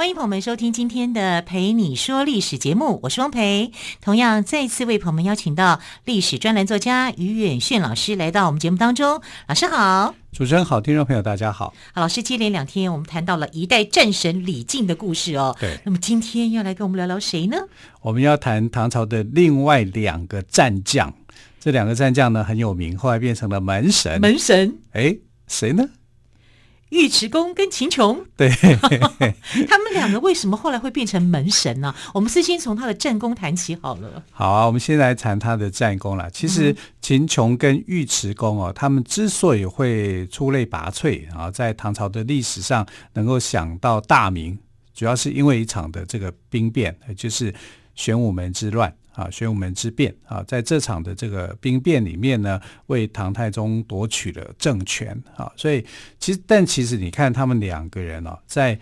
欢迎朋友们收听今天的《陪你说历史》节目，我是汪培。同样再次为朋友们邀请到历史专栏作家于远炫老师来到我们节目当中。老师好，主持人好，听众朋友大家好。好，老师接连两天我们谈到了一代战神李靖的故事哦。对，那么今天要来跟我们聊聊谁呢？我们要谈唐朝的另外两个战将，这两个战将呢很有名，后来变成了门神。门神，哎，谁呢？尉迟恭跟秦琼，对，他们两个为什么后来会变成门神呢、啊？我们是先从他的战功谈起好了。好啊，我们先来谈他的战功了。其实秦琼跟尉迟恭哦，他们之所以会出类拔萃啊，在唐朝的历史上能够想到大名，主要是因为一场的这个兵变，就是玄武门之乱。啊，玄武门之变啊，在这场的这个兵变里面呢，为唐太宗夺取了政权啊，所以其实，但其实你看他们两个人哦，在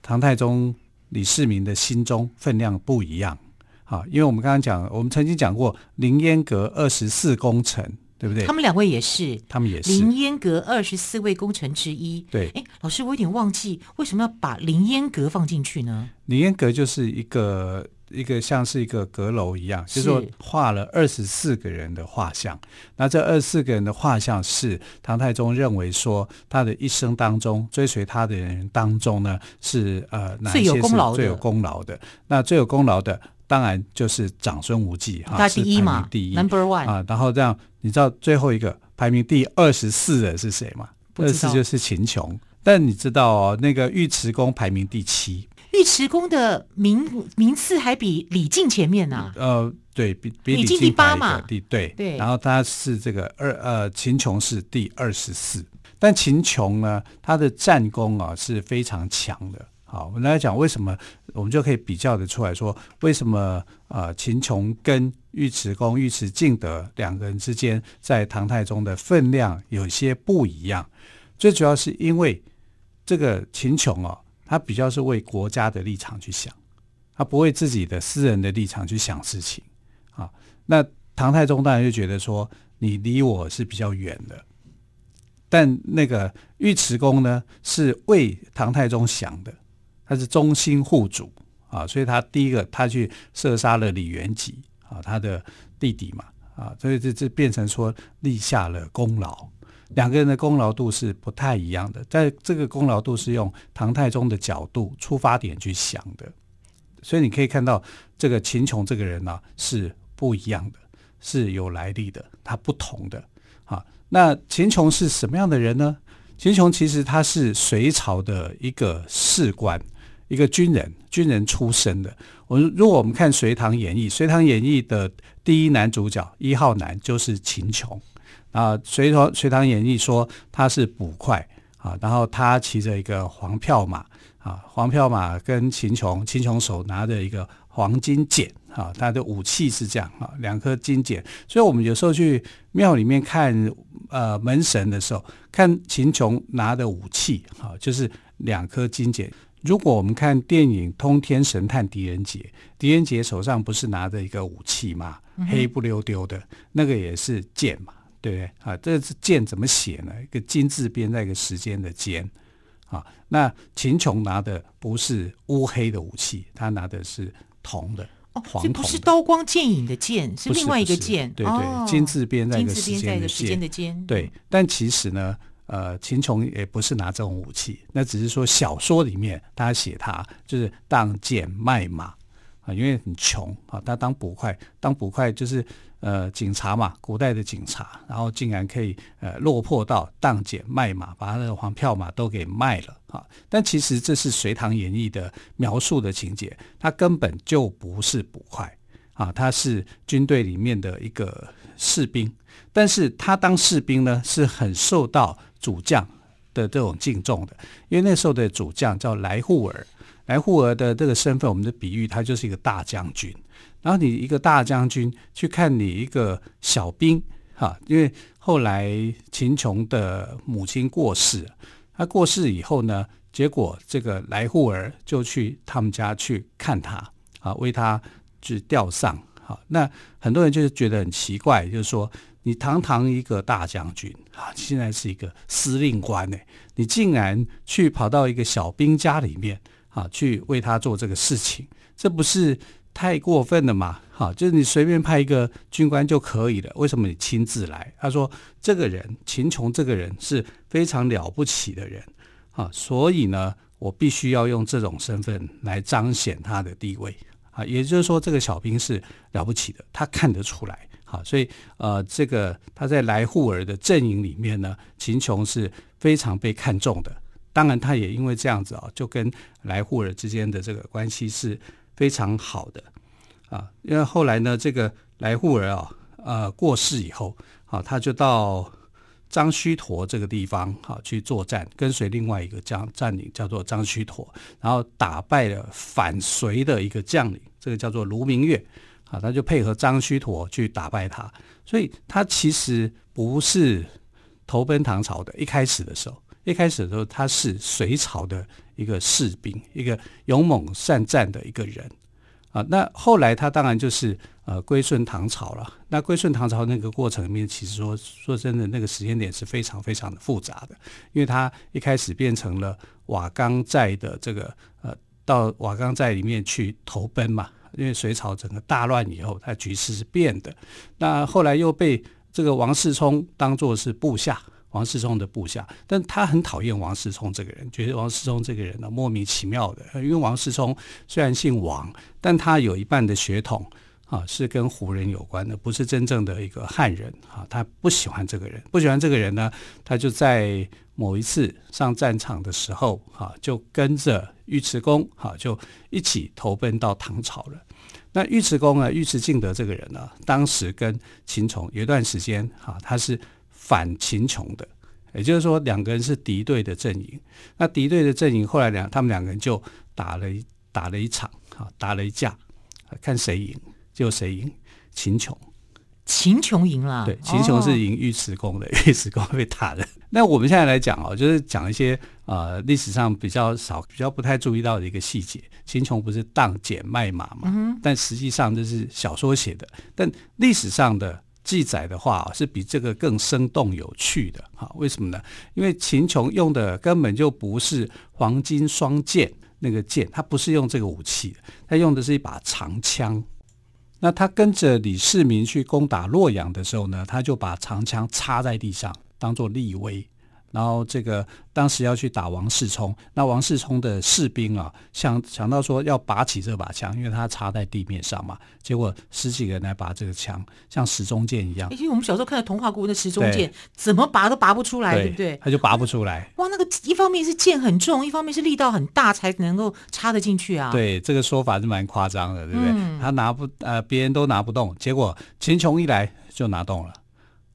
唐太宗李世民的心中分量不一样啊，因为我们刚刚讲，我们曾经讲过凌烟阁二十四功臣，对不对？他们两位也是，他们也是凌烟阁二十四位功臣之一。对，哎，老师，我有点忘记为什么要把凌烟阁放进去呢？凌烟阁就是一个。一个像是一个阁楼一样，就是说画了二十四个人的画像。那这二十四个人的画像是唐太宗认为说，他的一生当中追随他的人当中呢，是呃哪些是最有功劳的？最有功劳的。那最有功劳的，当然就是长孙无忌哈，他第一嘛，第一，Number One 啊。然后这样，你知道最后一个排名第二十四的是谁吗？二十四就是秦琼。但你知道哦，那个尉迟恭排名第七。尉迟恭的名名次还比李靖前面呢、啊。呃，对比比李靖第八嘛，第对对。然后他是这个二呃，秦琼是第二十四。但秦琼呢，他的战功啊是非常强的。好，我们来讲为什么，我们就可以比较的出来说，为什么呃，秦琼跟尉迟恭、尉迟敬德两个人之间在唐太宗的分量有些不一样。最主要是因为这个秦琼哦。他比较是为国家的立场去想，他不为自己的私人的立场去想事情啊。那唐太宗当然就觉得说，你离我是比较远的，但那个尉迟恭呢，是为唐太宗想的，他是忠心护主啊，所以他第一个他去射杀了李元吉啊，他的弟弟嘛啊，所以这这变成说立下了功劳。两个人的功劳度是不太一样的，在这个功劳度是用唐太宗的角度出发点去想的，所以你可以看到这个秦琼这个人呢、是不一样的，是有来历的，他不同的。啊，那秦琼是什么样的人呢？秦琼其实他是隋朝的一个士官，一个军人，军人出身的。我们如果我们看《隋唐演义》，《隋唐演义》的第一男主角一号男就是秦琼。啊，《隋唐隋唐演义》说他是捕快啊，然后他骑着一个黄骠马啊，黄骠马跟秦琼，秦琼手拿着一个黄金锏啊，他的武器是这样啊，两颗金锏。所以我们有时候去庙里面看呃门神的时候，看秦琼拿的武器啊，就是两颗金锏。如果我们看电影《通天神探狄仁杰》，狄仁杰手上不是拿着一个武器吗？黑不溜丢的，那个也是剑嘛。对不对啊？这是剑怎么写呢？一个金字边，在一个时间的间啊。那秦琼拿的不是乌黑的武器，他拿的是铜的，哦，黄铜。不是刀光剑影的剑，是另外一个剑。对对，哦、金字边在一个时间的间的间。对，但其实呢，呃，秦琼也不是拿这种武器，那只是说小说里面他写他就是当剑卖马啊，因为很穷啊，他当捕快，当捕快就是。呃，警察嘛，古代的警察，然后竟然可以呃落魄到当锏卖马，把他的黄票马都给卖了啊！但其实这是《隋唐演义》的描述的情节，他根本就不是捕快啊，他是军队里面的一个士兵。但是他当士兵呢，是很受到主将的这种敬重的，因为那时候的主将叫来护儿，来护儿的这个身份，我们的比喻，他就是一个大将军。然后你一个大将军去看你一个小兵哈，因为后来秦琼的母亲过世，他过世以后呢，结果这个来护儿就去他们家去看他，啊，为他去吊丧。好，那很多人就是觉得很奇怪，就是说你堂堂一个大将军啊，现在是一个司令官呢，你竟然去跑到一个小兵家里面啊，去为他做这个事情，这不是太过分了嘛？好，就是你随便派一个军官就可以了，为什么你亲自来？他说这个人秦琼这个人是非常了不起的人啊，所以呢，我必须要用这种身份来彰显他的地位。啊，也就是说，这个小兵是了不起的，他看得出来。好，所以呃，这个他在来护儿的阵营里面呢，秦琼是非常被看重的。当然，他也因为这样子啊，就跟来护儿之间的这个关系是非常好的啊。因为后来呢，这个来护儿啊，呃，过世以后，好，他就到。张须陀这个地方，好去作战，跟随另外一个将将领叫做张须陀，然后打败了反隋的一个将领，这个叫做卢明月，啊，他就配合张须陀去打败他，所以他其实不是投奔唐朝的。一开始的时候，一开始的时候他是隋朝的一个士兵，一个勇猛善战的一个人。啊，那后来他当然就是呃归顺唐朝了。那归顺唐朝那个过程里面，其实说说真的，那个时间点是非常非常的复杂的，因为他一开始变成了瓦岗寨的这个呃，到瓦岗寨里面去投奔嘛。因为隋朝整个大乱以后，他局势是变的。那后来又被这个王世充当作是部下。王世充的部下，但他很讨厌王世充这个人，觉得王世充这个人呢莫名其妙的。因为王世充虽然姓王，但他有一半的血统啊是跟胡人有关的，不是真正的一个汉人啊。他不喜欢这个人，不喜欢这个人呢，他就在某一次上战场的时候啊，就跟着尉迟恭啊，就一起投奔到唐朝了。那尉迟恭啊，尉迟敬德这个人呢，当时跟秦琼有一段时间啊，他是。反秦琼的，也就是说两个人是敌对的阵营。那敌对的阵营后来两他们两个人就打了一打了一场，啊，打了一架，看谁赢就谁赢。秦琼，秦琼赢了，对，秦琼是赢尉迟恭的，尉迟恭被打的。那我们现在来讲哦，就是讲一些呃历史上比较少、比较不太注意到的一个细节。秦琼不是当减卖马嘛？嗯，但实际上这是小说写的，但历史上的。记载的话是比这个更生动有趣的哈？为什么呢？因为秦琼用的根本就不是黄金双剑那个剑，他不是用这个武器，他用的是一把长枪。那他跟着李世民去攻打洛阳的时候呢，他就把长枪插在地上，当做立威。然后这个当时要去打王世充，那王世充的士兵啊，想想到说要拔起这把枪，因为他插在地面上嘛。结果十几个人来拔这个枪，像石中剑一样。因为我们小时候看的童话故事，那石中剑怎么拔都拔不出来，对，对不对？他就拔不出来。哇，那个一方面是剑很重，一方面是力道很大，才能够插得进去啊。对，这个说法是蛮夸张的，对不对？嗯、他拿不呃，别人都拿不动，结果秦琼一来就拿动了。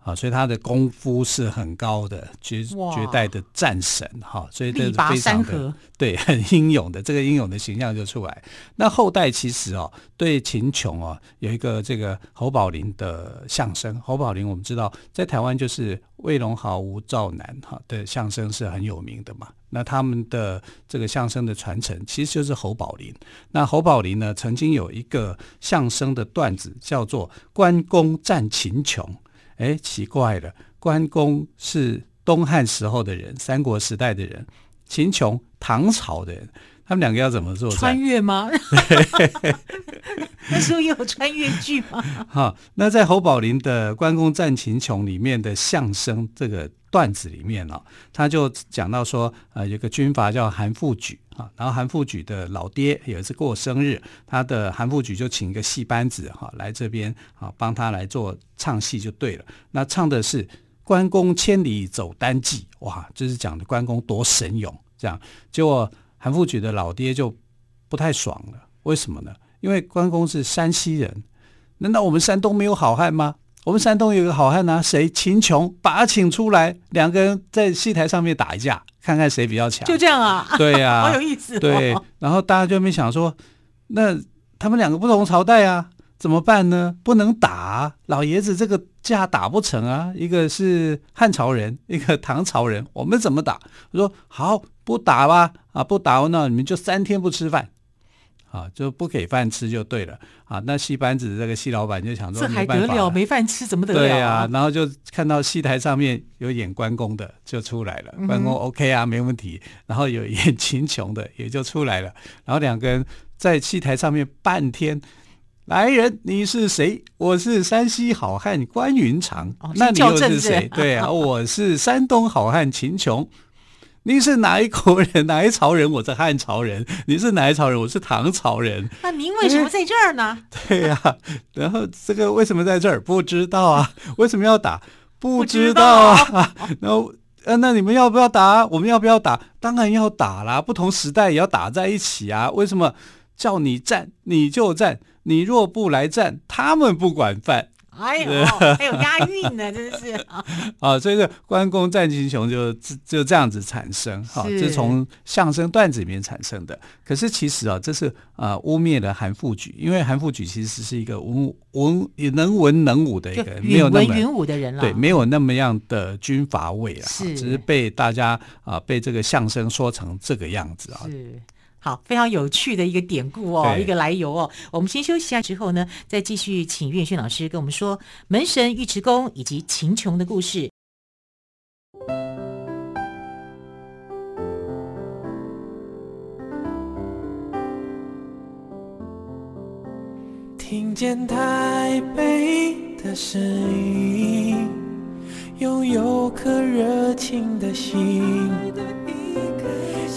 啊，所以他的功夫是很高的，绝绝代的战神哈，所以这是非常的对，很英勇的这个英勇的形象就出来。那后代其实哦，对秦琼哦有一个这个侯宝林的相声，侯宝林我们知道在台湾就是魏龙豪、吴兆南哈的相声是很有名的嘛。那他们的这个相声的传承其实就是侯宝林。那侯宝林呢，曾经有一个相声的段子叫做《关公战秦琼》。哎，奇怪了，关公是东汉时候的人，三国时代的人，秦琼唐朝的人，他们两个要怎么做？穿越吗？那时候也有穿越剧吗？好，那在侯宝林的《关公战秦琼》里面的相声这个段子里面哦，他就讲到说，呃，有个军阀叫韩复矩。啊，然后韩复矩的老爹有一次过生日，他的韩复矩就请一个戏班子哈来这边啊帮他来做唱戏就对了。那唱的是关公千里走单骑，哇，就是讲的关公多神勇这样。结果韩复榘的老爹就不太爽了，为什么呢？因为关公是山西人，难道我们山东没有好汉吗？我们山东有个好汉啊，谁？秦琼，把他请出来，两个人在戏台上面打一架。看看谁比较强，就这样啊？对呀、啊，好有意思、哦。对，然后大家就没想说，那他们两个不同朝代啊，怎么办呢？不能打啊，老爷子这个架打不成啊。一个是汉朝人，一个唐朝人，我们怎么打？我说好，不打吧，啊，不打，那你们就三天不吃饭。啊，就不给饭吃就对了啊。那戏班子这个戏老板就想说，这还得了？没饭吃怎么得了？对啊，然后就看到戏台上面有演关公的就出来了，关公 OK 啊，没问题。然后有演秦琼的也就出来了，然后两个人在戏台上面半天，来人，你是谁？我是山西好汉关云长。哦、那你又是谁？对啊，我是山东好汉秦琼。你是哪一国人？哪一朝人？我是汉朝人。你是哪一朝人？我是唐朝人。那您为什么在这儿呢？对呀、啊，然后这个为什么在这儿？不知道啊。为什么要打？不知道啊。然后呃，那你们要不要打？我们要不要打？当然要打啦。不同时代也要打在一起啊。为什么叫你站你就站？你若不来站，他们不管饭。哎呦，还有押韵呢，真是啊！啊，所以这关公战秦琼就就这样子产生，哈，是从相声段子里面产生的。可是其实啊，这是啊污蔑了韩复榘，因为韩复榘其实是一个文文也能文能武的一个人，没有那么云武的人了，对，没有那么样的军阀味啊，是只是被大家啊被这个相声说成这个样子啊。是。好，非常有趣的一个典故哦，一个来由哦。我们先休息一下，之后呢，再继续请岳轩老师跟我们说门神尉迟恭以及秦琼的故事。听见台北的声音，拥有颗热情的心，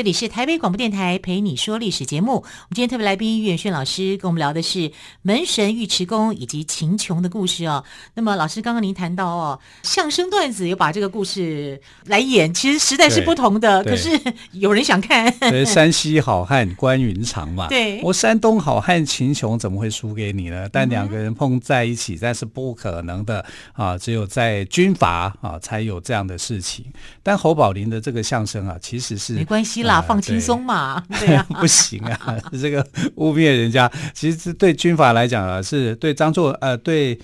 这里是台北广播电台陪你说历史节目。我们今天特别来宾于远轩老师跟我们聊的是门神尉迟恭以及秦琼的故事哦。那么老师刚刚您谈到哦，相声段子有把这个故事来演，其实实在是不同的，可是有人想看。山西好汉关云长嘛，对，我山东好汉秦琼怎么会输给你呢？但两个人碰在一起，那是不可能的啊！只有在军阀啊才有这样的事情。但侯宝林的这个相声啊，其实是没关系放轻松嘛，对，对啊，不行啊，这个污蔑人家，其实对军阀来讲啊，是对张作呃，对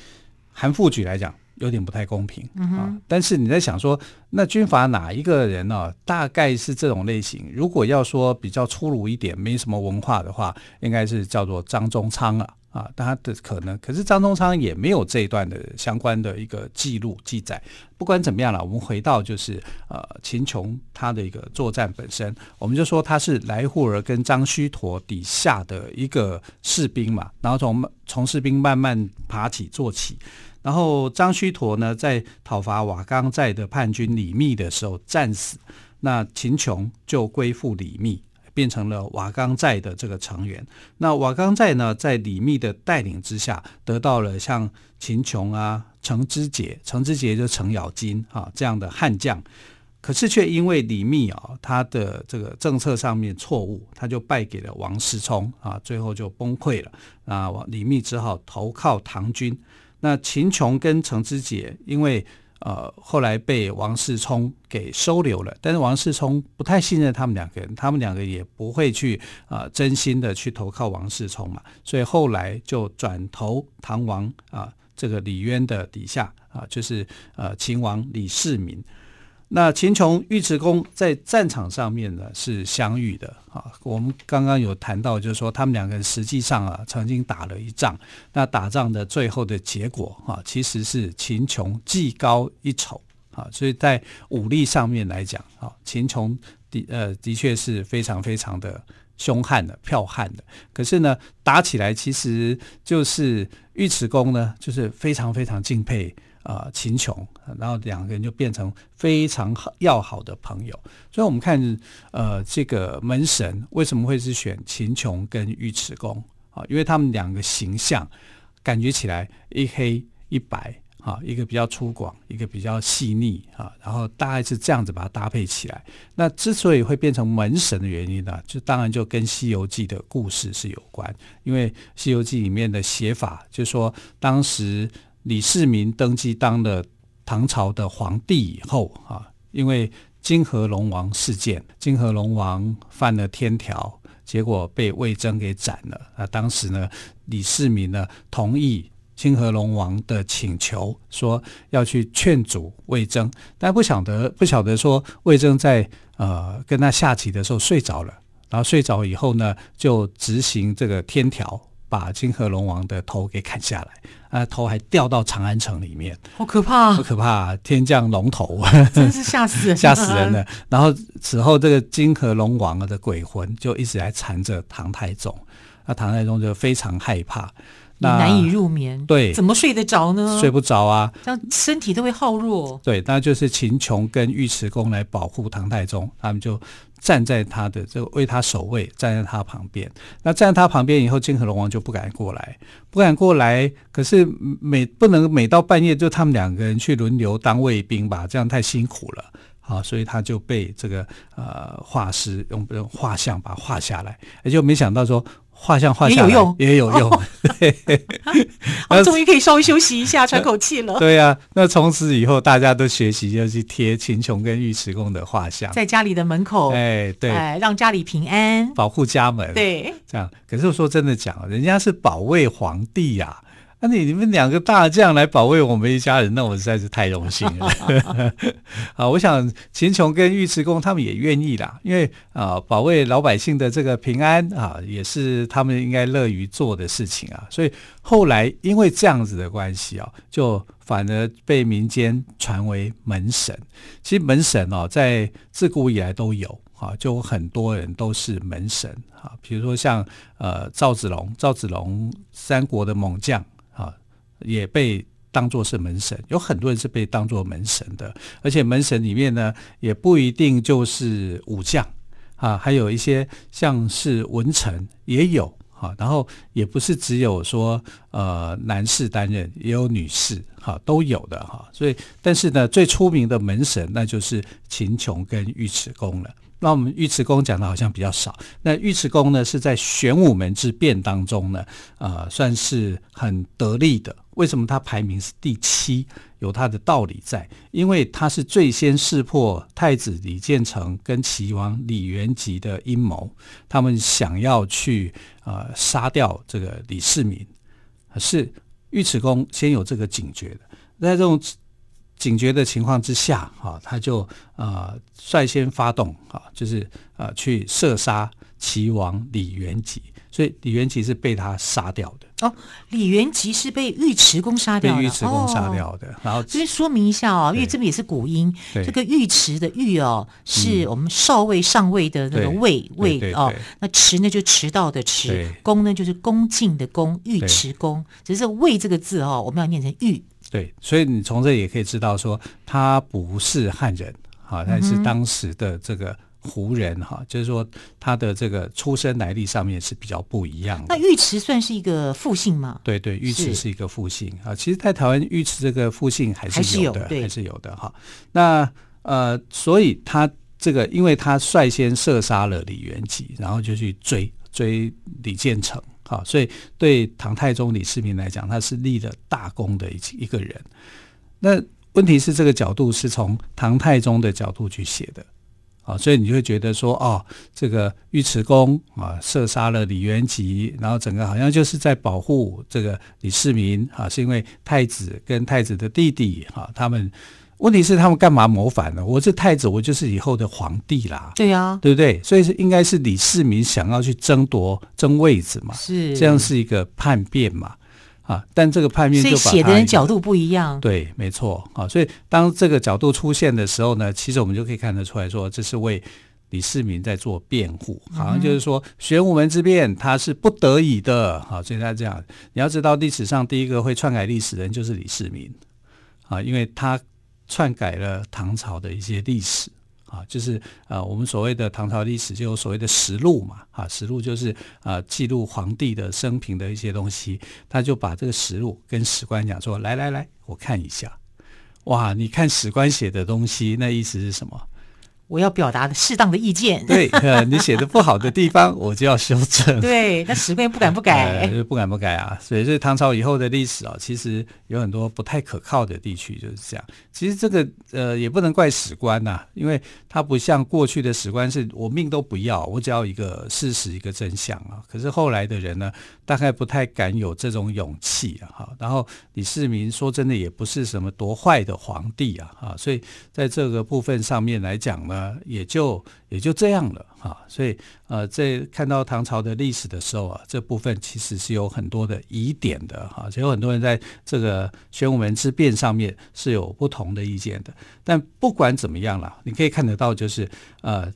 韩复矩来讲有点不太公平，嗯、啊。但是你在想说，那军阀哪一个人呢、啊？大概是这种类型。如果要说比较粗鲁一点，没什么文化的话，应该是叫做张宗昌啊。啊，他的可能，可是张宗昌也没有这一段的相关的一个记录记载。不管怎么样了，我们回到就是呃秦琼他的一个作战本身，我们就说他是来护儿跟张须陀底下的一个士兵嘛，然后从从士兵慢慢爬起做起，然后张须陀呢在讨伐瓦岗寨的叛军李密的时候战死，那秦琼就归附李密。变成了瓦岗寨的这个成员。那瓦岗寨呢，在李密的带领之下，得到了像秦琼啊、程知节、程知节就程咬金啊这样的悍将。可是却因为李密啊，他的这个政策上面错误，他就败给了王世充啊，最后就崩溃了啊。李密只好投靠唐军。那秦琼跟程知节因为呃，后来被王世充给收留了，但是王世充不太信任他们两个人，他们两个也不会去啊、真心的去投靠王世充嘛，所以后来就转投唐王啊，这个李渊的底下啊，就是呃秦王李世民。那秦琼、尉迟恭在战场上面呢是相遇的啊。我们刚刚有谈到，就是说他们两个人实际上啊曾经打了一仗。那打仗的最后的结果啊，其实是秦琼技高一筹啊。所以在武力上面来讲啊，秦琼的呃的确是非常非常的凶悍的、剽悍的。可是呢，打起来其实就是尉迟恭呢，就是非常非常敬佩。呃秦琼，然后两个人就变成非常好要好的朋友。所以我们看呃这个门神为什么会是选秦琼跟尉迟恭啊？因为他们两个形象感觉起来一黑一白。啊，一个比较粗犷，一个比较细腻啊，然后大概是这样子把它搭配起来。那之所以会变成门神的原因呢，就当然就跟《西游记》的故事是有关。因为《西游记》里面的写法，就说当时李世民登基当了唐朝的皇帝以后啊，因为金河龙王事件，金河龙王犯了天条，结果被魏征给斩了。那当时呢，李世民呢同意。金河龙王的请求说要去劝阻魏征，但不晓得不晓得说魏征在呃跟他下棋的时候睡着了，然后睡着以后呢，就执行这个天条，把金河龙王的头给砍下来，啊，头还掉到长安城里面，好可怕，好可怕，天降龙头，真是吓死人，吓死人了。然后此后这个金河龙王的鬼魂就一直来缠着唐太宗，那唐太宗就非常害怕。那难以入眠，对，怎么睡得着呢？睡不着啊，这样身体都会耗弱。对，那就是秦琼跟尉迟恭来保护唐太宗，他们就站在他的这个为他守卫，站在他旁边。那站在他旁边以后，金河龙王就不敢过来，不敢过来。可是每不能每到半夜就他们两个人去轮流当卫兵吧，这样太辛苦了。好，所以他就被这个呃画师用不用画像把他画下来，也就没想到说。画像画下来也有用，也有用，对，我终于可以稍微休息一下，喘口气了。对呀、啊，那从此以后，大家都学习要去贴秦琼跟尉迟恭的画像，在家里的门口，哎，对，哎，让家里平安，保护家门，对，这样。可是我说真的讲，人家是保卫皇帝呀、啊。那、啊、你你们两个大将来保卫我们一家人，那我实在是太荣幸了。啊，我想秦琼跟尉迟恭他们也愿意啦，因为啊，保卫老百姓的这个平安啊，也是他们应该乐于做的事情啊。所以后来因为这样子的关系啊，就反而被民间传为门神。其实门神哦、啊，在自古以来都有啊，就很多人都是门神啊。比如说像呃赵子龙，赵子龙三国的猛将。也被当作是门神，有很多人是被当作门神的，而且门神里面呢，也不一定就是武将啊，还有一些像是文臣也有哈，然后也不是只有说呃男士担任，也有女士哈，都有的哈，所以但是呢，最出名的门神那就是秦琼跟尉迟恭了。那我们尉迟恭讲的好像比较少。那尉迟恭呢，是在玄武门之变当中呢，呃，算是很得力的。为什么他排名是第七？有他的道理在，因为他是最先识破太子李建成跟齐王李元吉的阴谋，他们想要去呃杀掉这个李世民，是尉迟恭先有这个警觉的。在这种警觉的情况之下，哈，他就呃率先发动，哈，就是呃去射杀齐王李元吉，所以李元吉是被他杀掉的。哦，李元吉是被尉迟恭杀掉的，被尉迟恭杀掉的。哦、然后这边说明一下哦，因为这边也是古音，这个尉迟的尉哦，是我们少尉上尉的那个尉尉哦，那迟呢就迟到的迟，恭呢就是恭敬的恭，尉迟恭，只是尉这个字哦，我们要念成尉。对，所以你从这也可以知道说，他不是汉人，啊，他是当时的这个胡人，哈、嗯，就是说他的这个出身来历上面是比较不一样的。那尉迟算是一个复姓吗？对对，尉迟是一个复姓啊。其实，在台湾尉迟这个复姓还是有的，还是有，还是有的哈。那呃，所以他这个，因为他率先射杀了李元吉，然后就去追追李建成。哈，所以对唐太宗李世民来讲，他是立了大功的一一个人。那问题是，这个角度是从唐太宗的角度去写的，啊，所以你就会觉得说，哦，这个尉迟恭啊，射杀了李元吉，然后整个好像就是在保护这个李世民啊，是因为太子跟太子的弟弟啊，他们。问题是他们干嘛谋反呢？我是太子，我就是以后的皇帝啦。对呀、啊，对不对？所以是应该是李世民想要去争夺争位子嘛，是这样是一个叛变嘛？啊，但这个叛变就把写的人角度不一样。对，没错啊。所以当这个角度出现的时候呢，其实我们就可以看得出来说，这是为李世民在做辩护，好像就是说玄武门之变他是不得已的。好，所以他这样，你要知道历史上第一个会篡改历史的人就是李世民。啊，因为他篡改了唐朝的一些历史。啊，就是啊，我们所谓的唐朝历史，就有所谓的实录嘛，啊，实录就是啊记录皇帝的生平的一些东西，他就把这个实录跟史官讲说，来来来，我看一下，哇，你看史官写的东西，那意思是什么？我要表达的适当的意见，对，呃，你写的不好的地方，我就要修正。对，那史官也不敢不改，呃，不敢不改啊。所以，这唐朝以后的历史啊，其实有很多不太可靠的地区，就是这样。其实这个呃，也不能怪史官呐，啊，因为他不像过去的史官，是我命都不要，我只要一个事实，一个真相啊。可是后来的人呢，大概不太敢有这种勇气啊。哈，然后李世民说真的也不是什么多坏的皇帝啊，啊，所以在这个部分上面来讲呢。呃，也就也就这样了哈，所以呃，在看到唐朝的历史的时候啊，这部分其实是有很多的疑点的哈，所以有很多人在这个玄武门之变上面是有不同的意见的。但不管怎么样啦，你可以看得到，就是呃，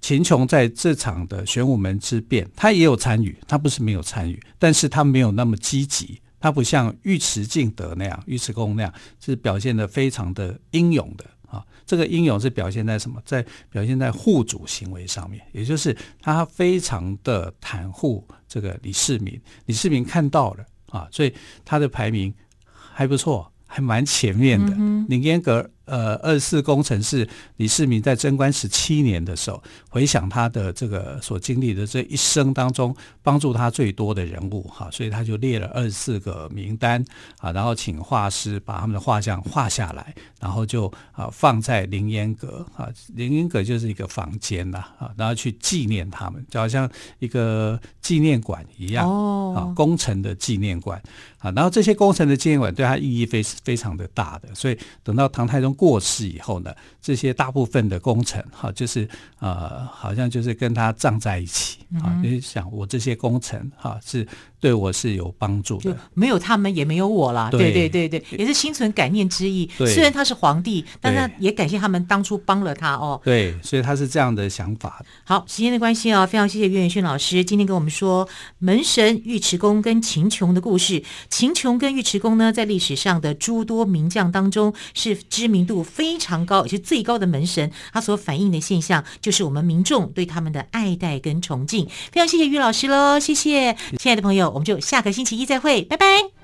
秦琼在这场的玄武门之变，他也有参与，他不是没有参与，但是他没有那么积极，他不像尉迟敬德那样，尉迟恭那样是表现得非常的英勇的。啊，这个英勇是表现在什么？在表现在护主行为上面，也就是他非常的袒护这个李世民。李世民看到了啊，所以他的排名还不错，还蛮前面的。嗯、凌烟阁。呃，二十四功臣是李世民在贞观十七年的时候，回想他的这个所经历的这一生当中，帮助他最多的人物哈，所以他就列了二十四个名单啊，然后请画师把他们的画像画下来，然后就啊放在凌烟阁啊，凌烟阁就是一个房间呐啊，然后去纪念他们，就好像一个纪念馆一样哦，啊，工程的纪念馆啊，然后这些工程的纪念馆对他意义非非常的大的，所以等到唐太宗。过世以后呢，这些大部分的功臣哈，就是呃，好像就是跟他葬在一起啊。你、嗯、想，我这些功臣哈是。对我是有帮助的，没有他们也没有我了。对对对对，也是心存感念之意。虽然他是皇帝，但他也感谢他们当初帮了他哦。对，所以他是这样的想法。好，时间的关系啊，非常谢谢岳远逊老师今天跟我们说门神尉迟恭跟秦琼的故事。秦琼跟尉迟恭呢，在历史上的诸多名将当中是知名度非常高，也是最高的门神。他所反映的现象就是我们民众对他们的爱戴跟崇敬。非常谢谢岳老师喽，谢谢，亲爱的朋友。我们就下个星期一再会，拜拜。